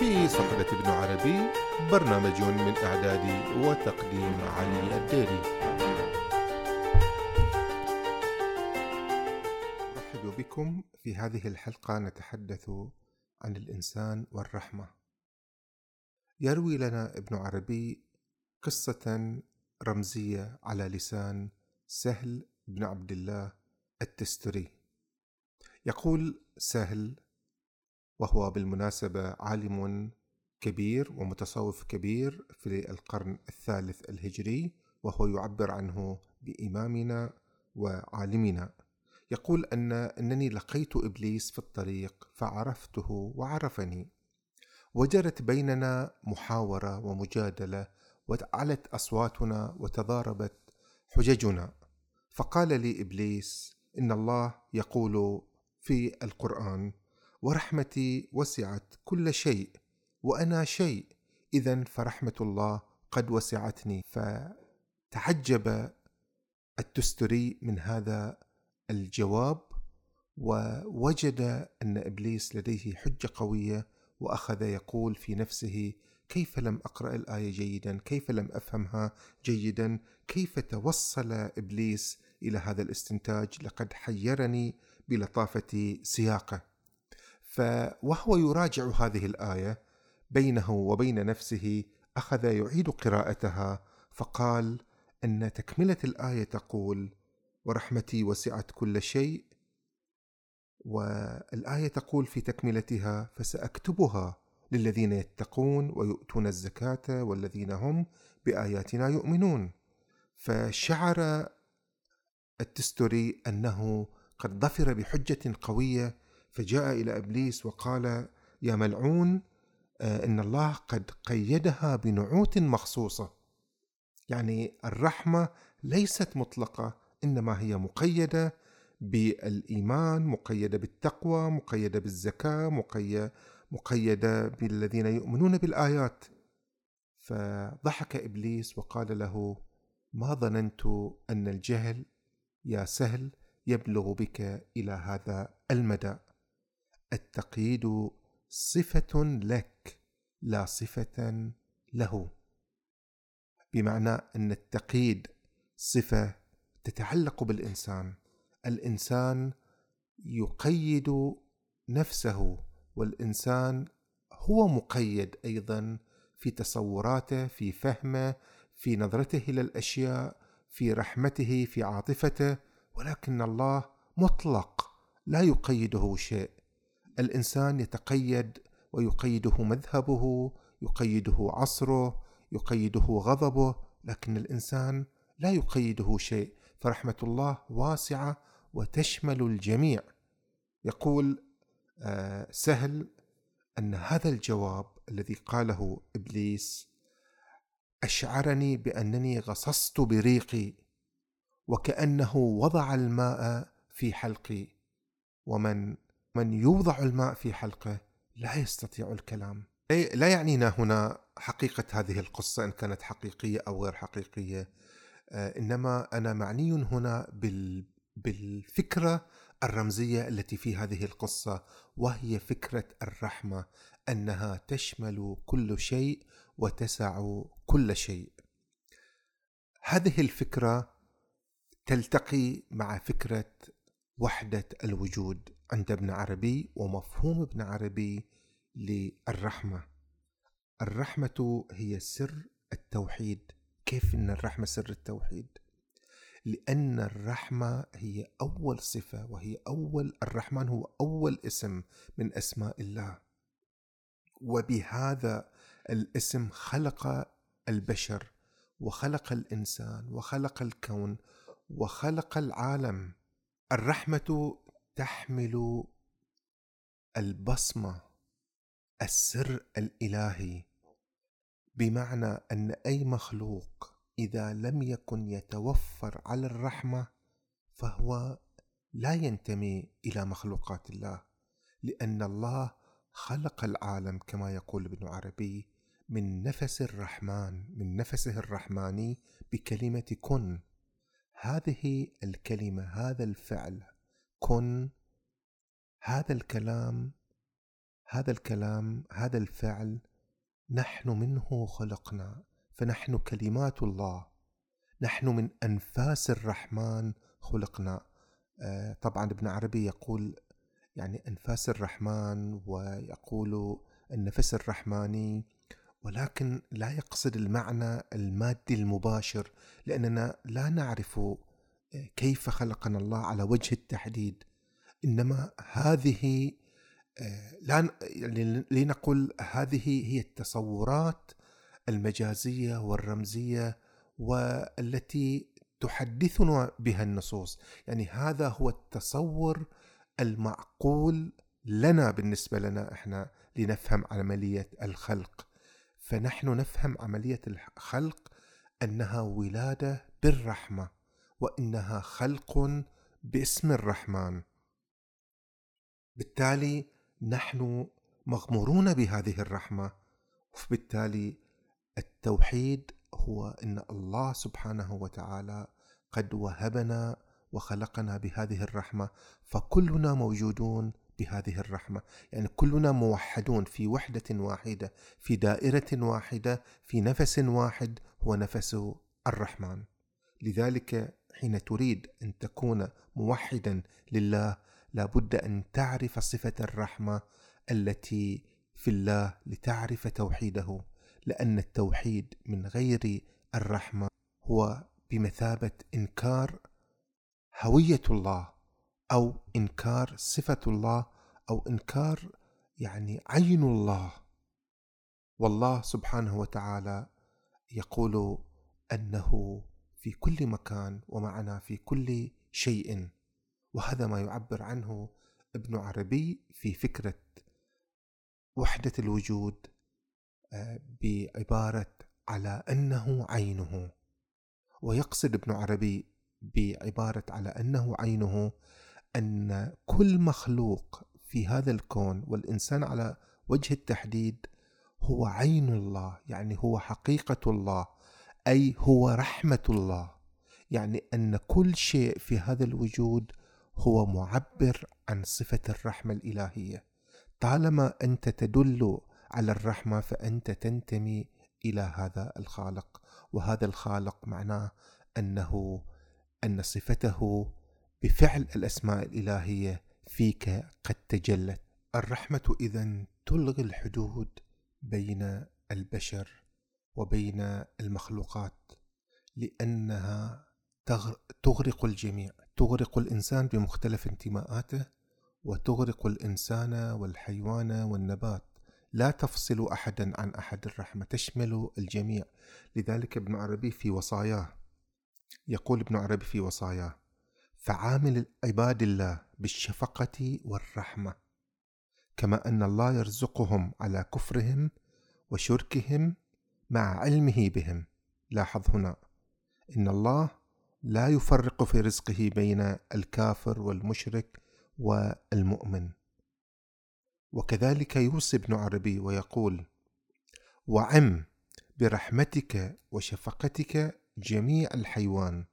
في صحبة ابن عربي برنامج من إعداد وتقديم علي الديري. أرحب بكم في هذه الحلقة نتحدث عن الإنسان والرحمة. يروي لنا ابن عربي قصة رمزية على لسان سهل بن عبد الله التستري. يقول سهل وهو بالمناسبة عالم كبير ومتصوف كبير في القرن الثالث الهجري وهو يعبر عنه بإمامنا وعالمنا. يقول أن أنني لقيت إبليس في الطريق فعرفته وعرفني. وجرت بيننا محاورة ومجادلة وعلت أصواتنا وتضاربت حججنا. فقال لي إبليس إن الله يقول في القرآن ورحمتي وسعت كل شيء وأنا شيء. اذا فرحمة الله قد وسعتني. فتعجب التستري من هذا الجواب ووجد أن إبليس لديه حجة قوية وأخذ يقول في نفسه كيف لم أقرأ الآية جيدا؟ كيف لم أفهمها جيدا؟ كيف توصل إبليس إلى هذا الاستنتاج؟ لقد حيرني بلطافة سياقه. فوهو يراجع هذه الآية بينه وبين نفسه أخذ يعيد قراءتها فقال إن تكملة الآية تقول ورحمتي وسعت كل شيء والآية تقول في تكملتها فسأكتبها للذين يتقون ويؤتون الزكاة والذين هم بآياتنا يؤمنون فشعر التستوري أنه قد ظفر بحجة قوية فجاء إلى إبليس وقال يا ملعون آه، إن الله قد قيدها بنعوت مخصوصة. يعني الرحمة ليست مطلقة إنما هي مقيدة بالإيمان مقيدة بالتقوى مقيدة بالزكاة مقيدة بالذين يؤمنون بالآيات. فضحك إبليس وقال له ما ظننت أن الجهل يا سهل يبلغ بك إلى هذا المدى؟ التقييد صفة لك لا صفة له. بمعنى أن التقييد صفة تتعلق بالإنسان. الإنسان يقيد نفسه والإنسان هو مقيد أيضا في تصوراته في فهمه في نظرته إلى الأشياء في رحمته في عاطفته. ولكن الله مطلق لا يقيده شيء. الإنسان يتقيد ويقيده مذهبه يقيده عصره يقيده غضبه لكن الإنسان لا يقيده شيء. فرحمة الله واسعة وتشمل الجميع. يقول آه، سهل أن هذا الجواب الذي قاله إبليس أشعرني بأنني غصصت بريقي وكأنه وضع الماء في حلقي. ومن من يوضع الماء في حلقه لا يستطيع الكلام. لا يعنينا هنا حقيقة هذه القصة إن كانت حقيقية أو غير حقيقية. آه، إنما أنا معني هنا بالفكرة الرمزية التي في هذه القصة وهي فكرة الرحمة أنها تشمل كل شيء وتسع كل شيء. هذه الفكرة تلتقي مع فكرة وحدة الوجود عند ابن عربي ومفهوم ابن عربي للرحمة. الرحمة هي سر التوحيد. كيف إن الرحمة سر التوحيد؟ لأن الرحمة هي أول صفة وهي أول الرحمن هو أول اسم من أسماء الله. وبهذا الاسم خلق البشر وخلق الإنسان وخلق الكون وخلق العالم. الرحمة تحمل البصمه السر الإلهي بمعنى أن أي مخلوق إذا لم يكن يتوفر على الرحمة فهو لا ينتمي إلى مخلوقات الله لأن الله خلق العالم كما يقول ابن عربي من نفس الرحمن من نفسه الرحماني بكلمة كن هذه الكلمة هذا الفعل كن هذا الكلام هذا الكلام هذا الفعل نحن منه خلقنا فنحن كلمات الله نحن من أنفاس الرحمن خلقنا. آه، طبعا ابن عربي يقول يعني أنفاس الرحمن ويقول النفس الرحماني ولكن لا يقصد المعنى المادي المباشر لأننا لا نعرف آه، كيف خلقنا الله على وجه التحديد. إنما هذه آه، لا يعني لنقل هذه هي التصورات المجازية والرمزية والتي تحدثنا بها النصوص. يعني هذا هو التصور المعقول لنا بالنسبة لنا إحنا لنفهم عملية الخلق. فنحن نفهم عملية الخلق أنها ولادة بالرحمة وإنها خلق باسم الرحمن. بالتالي نحن مغمورون بهذه الرحمة وبالتالي التوحيد هو إن الله سبحانه وتعالى قد وهبنا وخلقنا بهذه الرحمة فكلنا موجودون بهذه الرحمة. يعني كلنا موحدون في وحدة واحدة في دائرة واحدة في نفس واحد هو نفس الرحمن. لذلك حين تريد أن تكون موحدا لله لابد أن تعرف صفة الرحمة التي في الله لتعرف توحيده لأن التوحيد من غير الرحمة هو بمثابة إنكار هوية الله. أو إنكار صفة الله أو إنكار يعني عين الله. والله سبحانه وتعالى يقول أنه في كل مكان ومعنا في كل شيء. وهذا ما يعبر عنه ابن عربي في فكرة وحدة الوجود آه، بعبارة على أنه عينه. ويقصد ابن عربي بعبارة على أنه عينه أن كل مخلوق في هذا الكون والإنسان على وجه التحديد هو عين الله يعني هو حقيقة الله أي هو رحمة الله. يعني أن كل شيء في هذا الوجود هو معبر عن صفة الرحمة الإلهية. طالما أنت تدل على الرحمة فأنت تنتمي إلى هذا الخالق. وهذا الخالق معناه أنه أن صفته بفعل الأسماء الإلهية فيك قد تجلت. الرحمة إذا تلغي الحدود بين البشر وبين المخلوقات لأنها تغرق الجميع. تغرق الإنسان بمختلف انتماءاته وتغرق الإنسان والحيوان والنبات. لا تفصل احدا عن أحد. الرحمة تشمل الجميع. لذلك ابن عربي في وصاياه يقول ابن عربي في وصاياه فعامل عباد الله بالشفقة والرحمة كما أن الله يرزقهم على كفرهم وشركهم مع علمه بهم. لاحظ هنا إن الله لا يفرق في رزقه بين الكافر والمشرك والمؤمن. وكذلك يوصي ابن عربي ويقول وعم برحمتك وشفقتك جميع الحيوان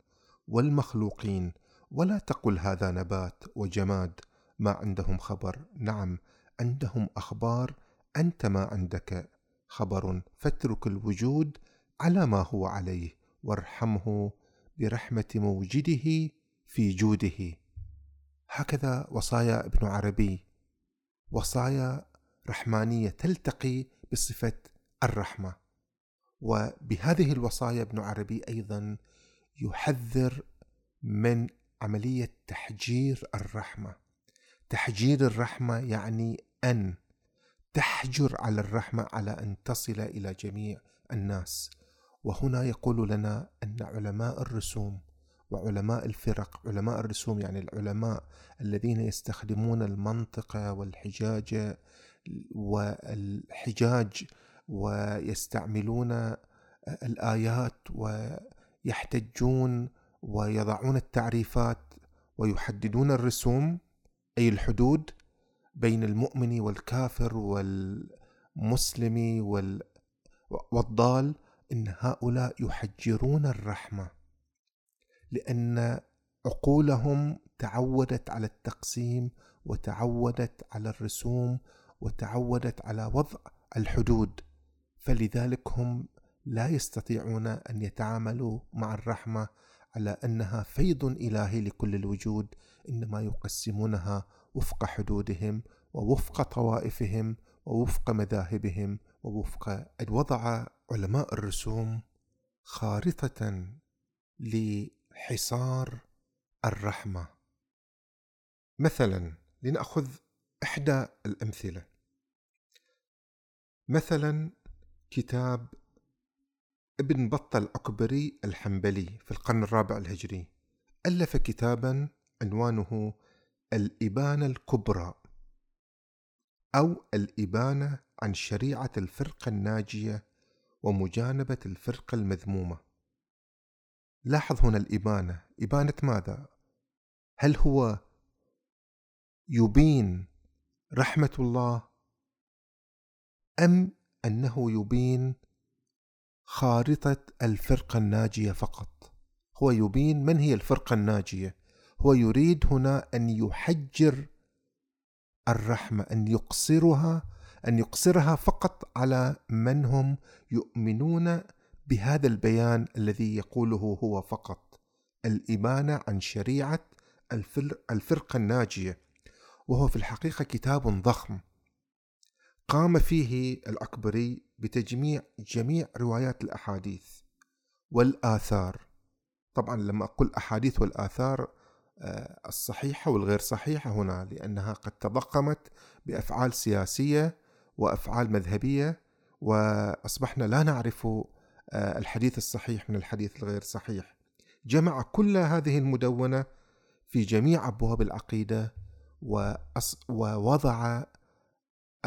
والمخلوقين ولا تقل هذا نبات وجماد ما عندهم خبر. نعم عندهم أخبار أنت ما عندك خبر. فاترك الوجود على ما هو عليه وارحمه برحمة موجده في جوده. هكذا وصايا ابن عربي. وصايا رحمانية تلتقي بصفة الرحمة. وبهذه الوصايا ابن عربي أيضا يحذر من عملية تحجير الرحمة. تحجير الرحمة يعني أن تحجر على الرحمة على أن تصل إلى جميع الناس. وهنا يقول لنا أن علماء الرسوم وعلماء الفرق علماء الرسوم يعني العلماء الذين يستخدمون المنطق والحجاج والحجاج ويستعملون الآيات ويحتجون ويضعون التعريفات ويحددون الرسوم أي الحدود بين المؤمن والكافر والمسلم والضال إن هؤلاء يحجرون الرحمة. لأن عقولهم تعودت على التقسيم وتعودت على الرسوم وتعودت على وضع الحدود فلذلك هم لا يستطيعون أن يتعاملوا مع الرحمة على أنها فيض إلهي لكل الوجود إنما يقسمونها وفق حدودهم ووفق طوائفهم ووفق مذاهبهم ووفق وضع علماء الرسوم خارطة لحصار الرحمة. مثلا لنأخذ إحدى الأمثلة. مثلا كتاب ابن بطة الأكبري الحنبلي في القرن الرابع الهجري. ألف كتابا عنوانه الإبانة الكبرى أو الإبانة عن شريعة الفرقة الناجية ومجانبة الفرقة المذمومة. لاحظ هنا الإبانة. إبانة ماذا؟ هل هو يبين رحمة الله أم أنه يبين خارطة الفرقة الناجية فقط. هو يبين من هي الفرقة الناجية. هو يريد هنا أن يحجر الرحمة أن يقصرها أن يقصرها فقط على من هم يؤمنون بهذا البيان الذي يقوله هو فقط. الإبانة عن شريعة الفرقة الناجية. وهو في الحقيقة كتاب ضخم. قام فيه الأكبري بتجميع جميع روايات الأحاديث والآثار. طبعا لما أقول أحاديث والآثار آه، الصحيحة والغير صحيحة هنا لأنها قد تضخمت بأفعال سياسية وأفعال مذهبية وأصبحنا لا نعرف آه، الحديث الصحيح من الحديث الغير صحيح. جمع كل هذه المدونة في جميع أبواب العقيدة ووضع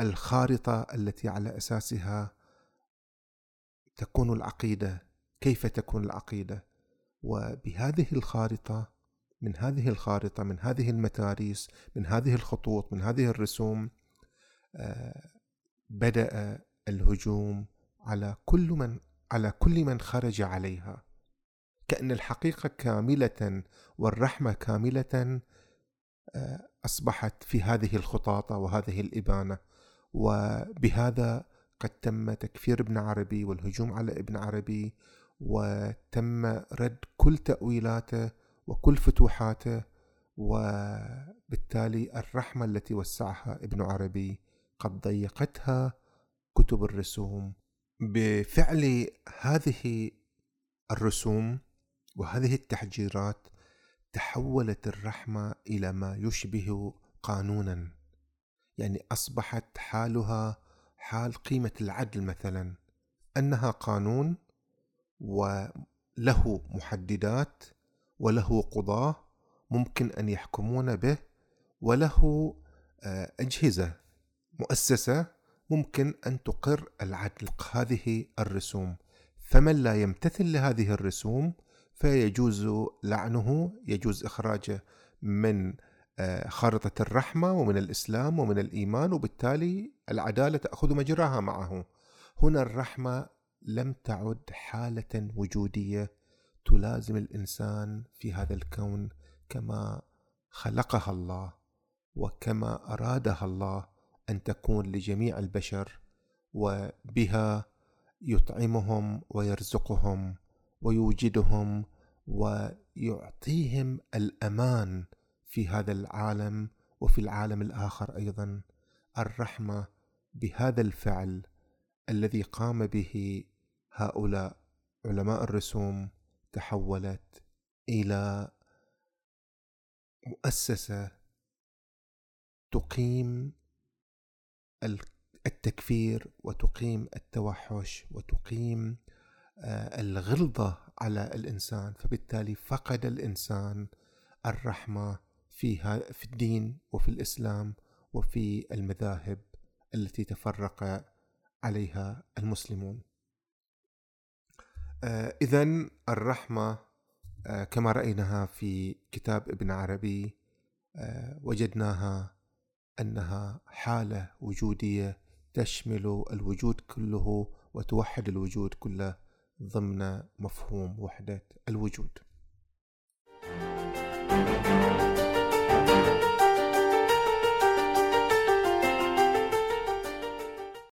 الخارطة التي على أساسها تكون العقيدة كيف تكون العقيدة؟ وبهذه الخارطة من هذه الخارطة من هذه المتاريس من هذه الخطوط من هذه الرسوم آه، بدأ الهجوم على كل من على كل من خرج عليها. كأن الحقيقة كاملة والرحمة كاملة آه، أصبحت في هذه الخطاطة وهذه الإبانة. وبهذا قد تم تكفير ابن عربي والهجوم على ابن عربي وتم رد كل تأويلاته وكل فتوحاته وبالتالي الرحمة التي وسعها ابن عربي قد ضيقتها كتب الرسوم. بفعل هذه الرسوم وهذه التحجيرات تحولت الرحمة إلى ما يشبه قانونا. يعني أصبحت حالها حال قيمة العدل مثلا. أنها قانون وله محددات وله قضاة ممكن أن يحكمون به وله آه، أجهزة مؤسسة ممكن أن تقر العدل. هذه الرسوم. فمن لا يمتثل لهذه الرسوم فيجوز لعنه يجوز إخراجه من خارطة الرحمة ومن الإسلام ومن الإيمان وبالتالي العدالة تأخذ مجراها معه. هنا الرحمة لم تعد حالة وجودية تلازم الإنسان في هذا الكون كما خلقها الله وكما أرادها الله أن تكون لجميع البشر وبها يطعمهم ويرزقهم ويوجدهم ويعطيهم الأمان في هذا العالم وفي العالم الآخر أيضا الرحمة بهذا الفعل الذي قام به هؤلاء علماء الرسوم تحولت إلى مؤسسة تقيم التكفير وتقيم التوحش وتقيم آه، الغلظة على الإنسان فبالتالي فقد الإنسان الرحمة في في الدين وفي الإسلام وفي المذاهب التي تفرق عليها المسلمون. آه، إذا الرحمة آه، كما رأيناها في كتاب ابن عربي آه، وجدناها أنها حالة وجودية تشمل الوجود كله وتوحد الوجود كله ضمن مفهوم وحدة الوجود.